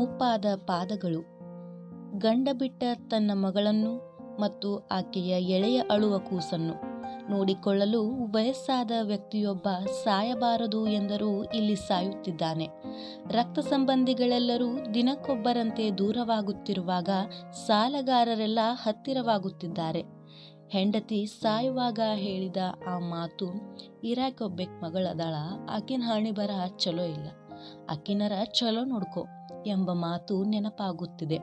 ಮುಪ್ಪಾದ ಪಾದಗಳು. ಗಂಡ ಬಿಟ್ಟ ತನ್ನ ಮಗಳನ್ನು ಮತ್ತು ಆಕೆಯ ಎಳೆಯ ಅಳುವ ಕೂಸನ್ನು ನೋಡಿಕೊಳ್ಳಲು ವಯಸ್ಸಾದ ವ್ಯಕ್ತಿಯೊಬ್ಬ ಸಾಯಬಾರದು ಎಂದರೂ ಇಲ್ಲಿ ಸಾಯುತ್ತಿದ್ದಾನೆ. ರಕ್ತ ಸಂಬಂಧಿಗಳೆಲ್ಲರೂ ದಿನಕ್ಕೊಬ್ಬರಂತೆ ದೂರವಾಗುತ್ತಿರುವಾಗ ಸಾಲಗಾರರೆಲ್ಲ ಹತ್ತಿರವಾಗುತ್ತಿದ್ದಾರೆ. ಹೆಂಡತಿ ಸಾಯುವಾಗ ಹೇಳಿದ ಆ ಮಾತು ಇರಾಕೊಬ್ಬೆಕ್ ಮಗಳದಾಳ, ಆಕಿನ ಹಣಿ ಚಲೋ ಇಲ್ಲ. ಆಕಿನರ ಚಲೋ ನೋಡ್ಕೊ. ಎಂಬ ಮಾತು ನೆನಪಾಗುತ್ತಿದೆ.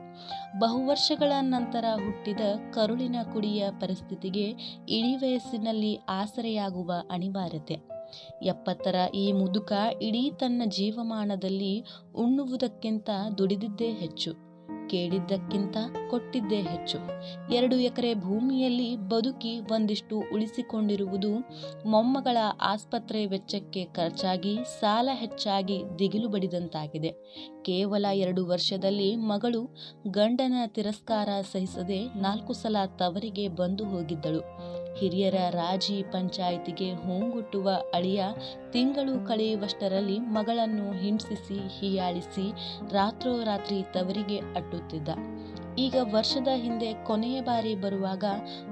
ಬಹುವರ್ಷಗಳ ನಂತರ ಹುಟ್ಟಿದ ಕರುಳಿನ ಕುಡಿಯ ಪರಿಸ್ಥಿತಿಗೆ ಇಳಿ ವಯಸ್ಸಿನಲ್ಲಿ ಆಸರೆಯಾಗುವ ಅನಿವಾರ್ಯತೆ. ಎಪ್ಪತ್ತರ ಈ ಮುದುಕ ಇಡೀ ತನ್ನ ಜೀವಮಾನದಲ್ಲಿ ಉಣ್ಣುವುದಕ್ಕಿಂತ ದುಡಿದಿದ್ದೇ ಹೆಚ್ಚು. ಕೇಳಿದ್ದಕ್ಕಿಂತ ಕೊಟ್ಟಿದ್ದೇ ಹೆಚ್ಚು. ಎರಡು ಎಕರೆ ಭೂಮಿಯಲ್ಲಿ ಬದುಕಿ ಒಂದಿಷ್ಟು ಉಳಿಸಿಕೊಂಡಿರುವುದು ಮೊಮ್ಮಗಳ ಆಸ್ಪತ್ರೆ ವೆಚ್ಚಕ್ಕೆ ಖರ್ಚಾಗಿ, ಸಾಲ ಹೆಚ್ಚಾಗಿ ದಿಗಿಲು ಬಡಿದಂತಾಗಿದೆ. ಕೇವಲ ಎರಡು ವರ್ಷದಲ್ಲಿ ಮಗಳು ಗಂಡನ ತಿರಸ್ಕಾರ ಸಹಿಸದೆ ನಾಲ್ಕು ಸಲ ತವರಿಗೆ ಬಂದು ಹೋಗಿದ್ದಳು. ಹಿರಿಯರ ರಾಜಿ ಪಂಚಾಯಿತಿಗೆ ಹೂಂಗುಟ್ಟುವ ಅಳಿಯ ತಿಂಗಳು ಕಳೆಯುವಷ್ಟರಲ್ಲಿ ಮಗಳನ್ನು ಹಿಂಸಿಸಿ ಹೀಯಾಳಿಸಿ ರಾತ್ರೋರಾತ್ರಿ ತವರಿಗೆ ಅಟ್ಟುತ್ತಿದ್ದ. ಈಗ ವರ್ಷದ ಹಿಂದೆ ಕೊನೆಯ ಬಾರಿ ಬರುವಾಗ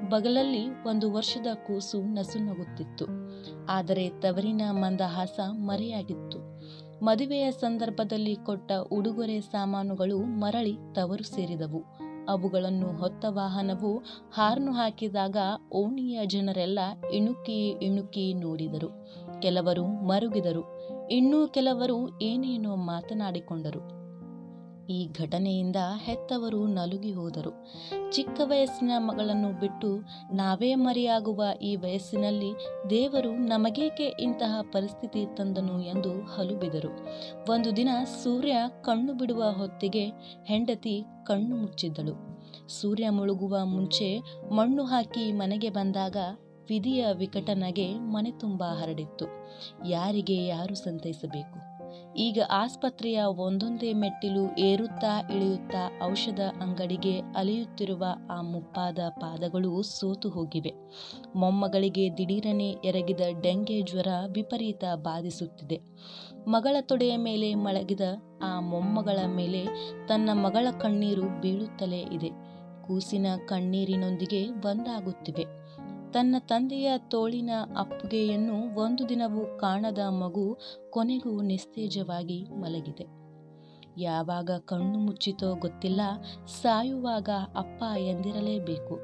ಬಗಲಲ್ಲಿ ಒಂದು ವರ್ಷದ ಕೂಸು ನಸುನಗುತ್ತಿತ್ತು. ಆದರೆ ತವರಿನ ಮಂದಹಾಸ ಮರೆಯಾಗಿತ್ತು. ಮದುವೆಯ ಸಂದರ್ಭದಲ್ಲಿ ಕೊಟ್ಟ ಉಡುಗೊರೆ ಸಾಮಾನುಗಳು ಮರಳಿ ತವರು ಸೇರಿದವು. ಅವುಗಳನ್ನು ಹೊತ್ತ ವಾಹನವು ಹಾರ್ನು ಹಾಕಿದಾಗ ಓಣಿಯ ಜನರೆಲ್ಲ ಇಣುಕಿ ಇಣುಕಿ ನೋಡಿದರು. ಕೆಲವರು ಮರುಗಿದರು. ಇನ್ನೂ ಕೆಲವರು ಏನೇನೋ ಮಾತನಾಡಿಕೊಂಡರು. ಈ ಘಟನೆಯಿಂದ ಹೆತ್ತವರು ನಲುಗಿ ಹೋದರು. ಚಿಕ್ಕ ವಯಸ್ಸಿನ ಮಗಳನ್ನು ಬಿಟ್ಟು ನಾವೇ ಮರೆಯಾಗುವ ಈ ವಯಸ್ಸಿನಲ್ಲಿ ದೇವರು ನಮಗೇಕೆ ಇಂತಹ ಪರಿಸ್ಥಿತಿ ತಂದನು ಎಂದು ಹಲುಬಿದರು. ಒಂದು ದಿನ ಸೂರ್ಯ ಕಣ್ಣು ಬಿಡುವ ಹೊತ್ತಿಗೆ ಹೆಂಡತಿ ಕಣ್ಣು ಮುಚ್ಚಿದ್ದಳು. ಸೂರ್ಯ ಮುಳುಗುವ ಮುಂಚೆ ಮಣ್ಣು ಹಾಕಿ ಮನೆಗೆ ಬಂದಾಗ ವಿಧಿಯ ವಿಕಟನಗೆ ಮನೆ ತುಂಬ ಹರಡಿತ್ತು. ಯಾರಿಗೆ ಯಾರು ಸಂತೈಸಬೇಕು? ಈಗ ಆಸ್ಪತ್ರೆಯ ಒಂದೊಂದೇ ಮೆಟ್ಟಿಲು ಏರುತ್ತಾ ಇಳಿಯುತ್ತಾ ಔಷಧ ಅಂಗಡಿಗೆ ಅಲೆಯುತ್ತಿರುವ ಆ ಮುಪ್ಪಾದ ಪಾದಗಳು ಸೋತು ಹೋಗಿವೆ. ಮೊಮ್ಮಗಳಿಗೆ ದಿಢೀರನೆ ಎರಗಿದ ಡೆಂಗೆ ಜ್ವರ ವಿಪರೀತ ಬಾಧಿಸುತ್ತಿದೆ. ಮಗಳ ತೊಡೆಯ ಮೇಲೆ ಮಳಗಿದ ಆ ಮೊಮ್ಮಗಳ ಮೇಲೆ ತನ್ನ ಮಗಳ ಕಣ್ಣೀರು ಬೀಳುತ್ತಲೇ ಇದೆ. ಕೂಸಿನ ಕಣ್ಣೀರಿನೊಂದಿಗೆ ಒಂದಾಗುತ್ತಿವೆ. ತನ್ನ ತಂದೆಯ ತೋಳಿನ ಅಪ್ಪುಗೆಯನ್ನು ಒಂದು ದಿನವೂ ಕಾಣದ ಮಗು ಕೊನೆಗೂ ನಿಸ್ತೇಜವಾಗಿ ಮಲಗಿದೆ. ಯಾವಾಗ ಕಣ್ಣು ಮುಚ್ಚಿತೋ ಗೊತ್ತಿಲ್ಲ, ಸಾಯುವಾಗ ಅಪ್ಪ ಎಂದಿರಲೇಬೇಕು.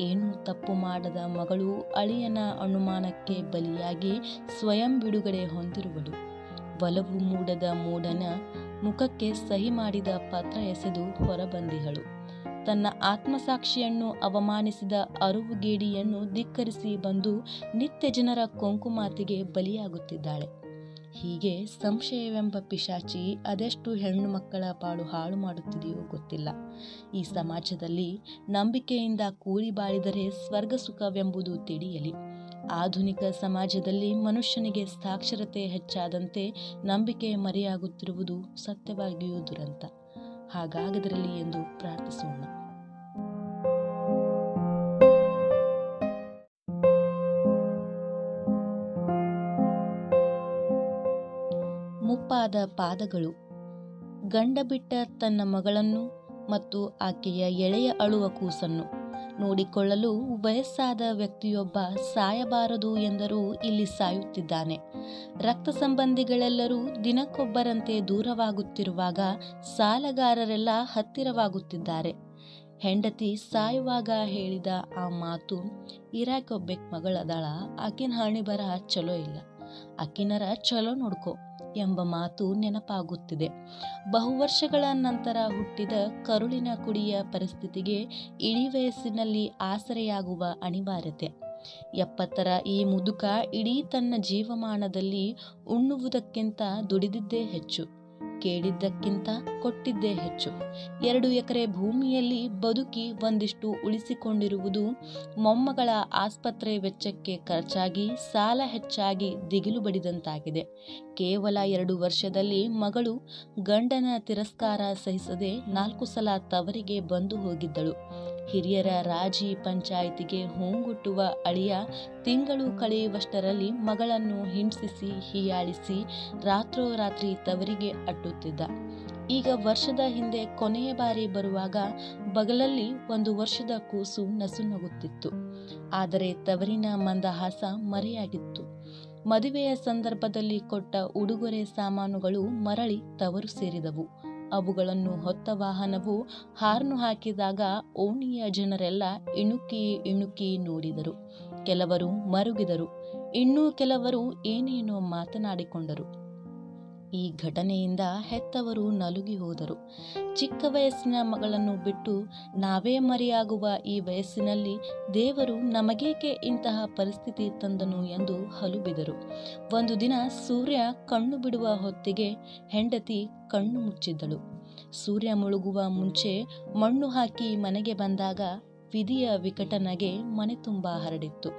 ಏನೂ ತಪ್ಪು ಮಾಡದ ಮಗಳು ಅಳಿಯನ ಅನುಮಾನಕ್ಕೆ ಬಲಿಯಾಗಿ ಸ್ವಯಂ ಬಿಡುಗಡೆ ಹೊಂದಿರುವಳು. ಒಲವು ಮೂಡದ ಮೂಡನ ಮುಖಕ್ಕೆ ಸಹಿ ಮಾಡಿದ ಪತ್ರ ಎಸೆದು ಹೊರಬಂದಿಹಳು. ತನ್ನ ಆತ್ಮಸಾಕ್ಷಿಯನ್ನು ಅವಮಾನಿಸಿದ ಅರುವುಗೇಡಿಯನ್ನು ಧಿಕ್ಕರಿಸಿ ಬಂದು ನಿತ್ಯ ಜನರ ಕೊಂಕುಮಾತಿಗೆ ಬಲಿಯಾಗುತ್ತಿದ್ದಾಳೆ. ಹೀಗೆ ಸಂಶಯವೆಂಬ ಪಿಶಾಚಿ ಅದೆಷ್ಟು ಹೆಣ್ಣು ಮಕ್ಕಳ ಪಾಡು ಹಾಳು ಮಾಡುತ್ತಿದೆಯೋ ಗೊತ್ತಿಲ್ಲ. ಈ ಸಮಾಜದಲ್ಲಿ ನಂಬಿಕೆಯಿಂದ ಕೂಲಿ ಬಾಳಿದರೆ ಸ್ವರ್ಗ ಸುಖವೆಂಬುದು ತಿಳಿಯಲಿ. ಆಧುನಿಕ ಸಮಾಜದಲ್ಲಿ ಮನುಷ್ಯನಿಗೆ ಸಾಕ್ಷರತೆ ಹೆಚ್ಚಾದಂತೆ ನಂಬಿಕೆ ಮರೆಯಾಗುತ್ತಿರುವುದು ಸತ್ಯವಾಗಿಯೂ ದುರಂತ. ಹಾಗಾಗದಿರಲಿ ಎಂದು ಪ್ರಾರ್ಥಿಸೋಣ. ಮುಪ್ಪಾದ ಪಾದಗಳು. ಗಂಡ ಬಿಟ್ಟ ತನ್ನ ಮಗಳನ್ನು ಮತ್ತು ಆಕೆಯ ಎಳೆಯ ಅಳುವ ಕೂಸನ್ನು ನೋಡಿಕೊಳ್ಳಲು ವಯಸ್ಸಾದ ವ್ಯಕ್ತಿಯೊಬ್ಬ ಸಾಯಬಾರದು ಎಂದರೂ ಇಲ್ಲಿ ಸಾಯುತ್ತಿದ್ದಾನೆ. ರಕ್ತ ಸಂಬಂಧಿಗಳೆಲ್ಲರೂ ದಿನಕ್ಕೊಬ್ಬರಂತೆ ದೂರವಾಗುತ್ತಿರುವಾಗ ಸಾಲಗಾರರೆಲ್ಲ ಹತ್ತಿರವಾಗುತ್ತಿದ್ದಾರೆ. ಹೆಂಡತಿ ಸಾಯುವಾಗ ಹೇಳಿದ ಆ ಮಾತು ಇರಾಕೊಬ್ಬೆಕ್ ಮಗಳದಾಳ ಆಕಿನ ಹಣಿ ಬರ ಚಲೋ ಇಲ್ಲ. ಆಕಿನರ ಚಲೋ ನೋಡ್ಕೊ. ಎಂಬ ಮಾತು ನೆನಪಾಗುತ್ತಿದೆ. ಬಹುವರ್ಷಗಳ ನಂತರ ಹುಟ್ಟಿದ ಕರುಳಿನ ಕುಡಿಯ ಪರಿಸ್ಥಿತಿಗೆ ಇಳಿ ವಯಸ್ಸಿನಲ್ಲಿ ಆಸರೆಯಾಗುವ ಅನಿವಾರ್ಯತೆ. ಎಪ್ಪತ್ತರ ಈ ಮುದುಕ ಇಡೀ ತನ್ನ ಜೀವಮಾನದಲ್ಲಿ ಉಣ್ಣುವುದಕ್ಕಿಂತ ದುಡಿದಿದ್ದೇ ಹೆಚ್ಚು. ಕೇಳಿದ್ದಕ್ಕಿಂತ ಕೊಟ್ಟಿದ್ದೇ ಹೆಚ್ಚು. ಎರಡು ಎಕರೆ ಭೂಮಿಯಲ್ಲಿ ಬದುಕಿ ಒಂದಿಷ್ಟು ಉಳಿಸಿಕೊಂಡಿರುವುದು ಮೊಮ್ಮಗಳ ಆಸ್ಪತ್ರೆ ವೆಚ್ಚಕ್ಕೆ ಖರ್ಚಾಗಿ, ಸಾಲ ಹೆಚ್ಚಾಗಿ ದಿಗಿಲು ಬಡಿದಂತಾಗಿದೆ. ಕೇವಲ ಎರಡು ವರ್ಷದಲ್ಲಿ ಮಗಳು ಗಂಡನ ತಿರಸ್ಕಾರ ಸಹಿಸದೆ ನಾಲ್ಕು ಸಲ ತವರಿಗೆ ಬಂದು ಹೋಗಿದ್ದಳು. ಹಿರಿಯರ ರಾಜಿ ಪಂಚಾಯಿತಿಗೆ ಹೂಂಗುಟ್ಟುವ ಅಳಿಯ ತಿಂಗಳು ಕಳೆಯುವಷ್ಟರಲ್ಲಿ ಮಗಳನ್ನು ಹಿಂಸಿಸಿ ಹೀಯಾಳಿಸಿ ರಾತ್ರೋರಾತ್ರಿ ತವರಿಗೆ ಅಟ್ಟುತ್ತಿದ್ದ. ಈಗ ವರ್ಷದ ಹಿಂದೆ ಕೊನೆಯ ಬಾರಿ ಬರುವಾಗ ಬಗಲಲ್ಲಿ ಒಂದು ವರ್ಷದ ಕೂಸು ನಸುನಗುತ್ತಿತ್ತು. ಆದರೆ ತವರಿನ ಮಂದಹಾಸ ಮರೆಯಾಗಿತ್ತು. ಮದುವೆಯ ಸಂದರ್ಭದಲ್ಲಿ ಕೊಟ್ಟ ಉಡುಗೊರೆ ಸಾಮಾನುಗಳು ಮರಳಿ ತವರು ಸೇರಿದವು. ಅವುಗಳನ್ನು ಹೊತ್ತ ವಾಹನವು ಹಾರ್ನು ಹಾಕಿದಾಗ ಓಣಿಯ ಜನರೆಲ್ಲ ಇಣುಕಿ ಇಣುಕಿ ನೋಡಿದರು. ಕೆಲವರು ಮರುಗಿದರು. ಇನ್ನೂ ಕೆಲವರು ಏನೇನೋ ಮಾತನಾಡಿಕೊಂಡರು. ಈ ಘಟನೆಯಿಂದ ಹೆತ್ತವರು ನಲುಗಿ ಹೋದರು. ಚಿಕ್ಕ ವಯಸ್ಸಿನ ಮಗಳನ್ನು ಬಿಟ್ಟು ನಾವೇ ಮರೆಯಾಗುವ ಈ ವಯಸ್ಸಿನಲ್ಲಿ ದೇವರು ನಮಗೇಕೆ ಇಂತಹ ಪರಿಸ್ಥಿತಿ ತಂದನು ಎಂದು ಹಲುಬಿದರು. ಒಂದು ದಿನ ಸೂರ್ಯ ಕಣ್ಣು ಬಿಡುವ ಹೊತ್ತಿಗೆ ಹೆಂಡತಿ ಕಣ್ಣು ಮುಚ್ಚಿದ್ದಳು. ಸೂರ್ಯ ಮುಳುಗುವ ಮುಂಚೆ ಮಣ್ಣು ಹಾಕಿ ಮನೆಗೆ ಬಂದಾಗ ವಿಧಿಯ ವಿಕಟನಗೆ ಮನೆ ತುಂಬ ಹರಡಿತ್ತು.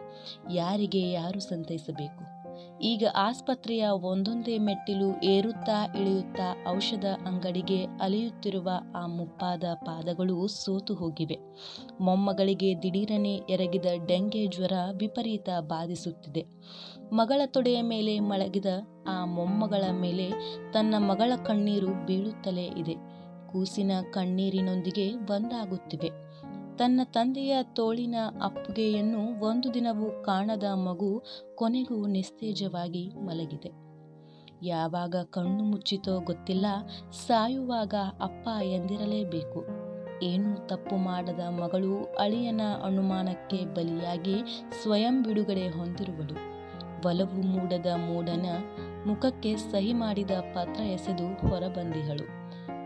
ಯಾರಿಗೆ ಯಾರು ಸಂತೈಸಬೇಕು? ಈಗ ಆಸ್ಪತ್ರೆಯ ಒಂದೊಂದೇ ಮೆಟ್ಟಿಲು ಏರುತ್ತಾ ಇಳಿಯುತ್ತಾ ಔಷಧ ಅಂಗಡಿಗೆ ಅಲೆಯುತ್ತಿರುವ ಆ ಮುಪ್ಪಾದ ಪಾದಗಳು ಸೋತು ಹೋಗಿವೆ. ಮೊಮ್ಮಗಳಿಗೆ ದಿಢೀರನೆ ಎರಗಿದ ಡೆಂಗೆ ಜ್ವರ ವಿಪರೀತ ಬಾಧಿಸುತ್ತಿದೆ. ಮಗಳ ತೊಡೆಯ ಮೇಲೆ ಮಳಗಿದ ಆ ಮೊಮ್ಮಗಳ ಮೇಲೆ ತನ್ನ ಮಗಳ ಕಣ್ಣೀರು ಬೀಳುತ್ತಲೇ ಇದೆ. ಕೂಸಿನ ಕಣ್ಣೀರಿನೊಂದಿಗೆ ಒಂದಾಗುತ್ತಿವೆ. ತನ್ನ ತಂದೆಯ ತೋಳಿನ ಅಪ್ಪುಗೆಯನ್ನು ಒಂದು ದಿನವೂ ಕಾಣದ ಮಗು ಕೊನೆಗೂ ನಿಸ್ತೇಜವಾಗಿ ಮಲಗಿದೆ. ಯಾವಾಗ ಕಣ್ಣು ಮುಚ್ಚಿತೋ ಗೊತ್ತಿಲ್ಲ, ಸಾಯುವಾಗ ಅಪ್ಪ ಎಂದಿರಲೇಬೇಕು. ಏನು ತಪ್ಪು ಮಾಡದ ಮಗಳು ಅಳಿಯನ ಅನುಮಾನಕ್ಕೆ ಬಲಿಯಾಗಿ ಸ್ವಯಂ ಬಿಡುಗಡೆ ಹೊಂದಿರುವಳು. ಒಲವು ಮೂಡದ ಮೂಡನ ಮುಖಕ್ಕೆ ಸಹಿ ಮಾಡಿದ ಪತ್ರ ಎಸೆದು ಹೊರಬಂದಿಹಳು.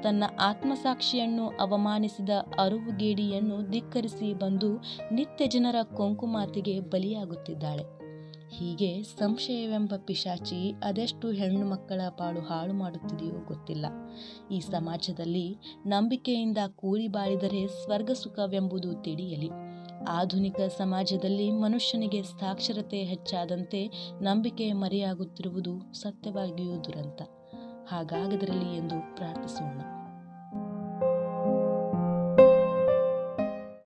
ತನ್ನ ಆತ್ಮಸಾಕ್ಷಿಯನ್ನು ಅವಮಾನಿಸಿದ ಅರುವುಗೇಡಿಯನ್ನು ಧಿಕ್ಕರಿಸಿ ಬಂದು ನಿತ್ಯ ಜನರ ಕೊಂಕುಮಾತಿಗೆ ಬಲಿಯಾಗುತ್ತಿದ್ದಾಳೆ. ಹೀಗೆ ಸಂಶಯವೆಂಬ ಪಿಶಾಚಿ ಅದೆಷ್ಟು ಹೆಣ್ಣು ಮಕ್ಕಳ ಪಾಡು ಹಾಳು ಮಾಡುತ್ತಿದೆಯೋ ಗೊತ್ತಿಲ್ಲ. ಈ ಸಮಾಜದಲ್ಲಿ ನಂಬಿಕೆಯಿಂದ ಕೂಲಿ ಬಾಳಿದರೆ ಸ್ವರ್ಗ ಸುಖವೆಂಬುದು ತಿಳಿಯಲಿ. ಆಧುನಿಕ ಸಮಾಜದಲ್ಲಿ ಮನುಷ್ಯನಿಗೆ ಸಾಕ್ಷರತೆ ಹೆಚ್ಚಾದಂತೆ ನಂಬಿಕೆ ಮರೆಯಾಗುತ್ತಿರುವುದು ಸತ್ಯವಾಗಿಯೂ ದುರಂತ. ಹಾಗಾಗದಿರಲಿ ಎಂದು ಪ್ರಾರ್ಥಿಸೋಣ.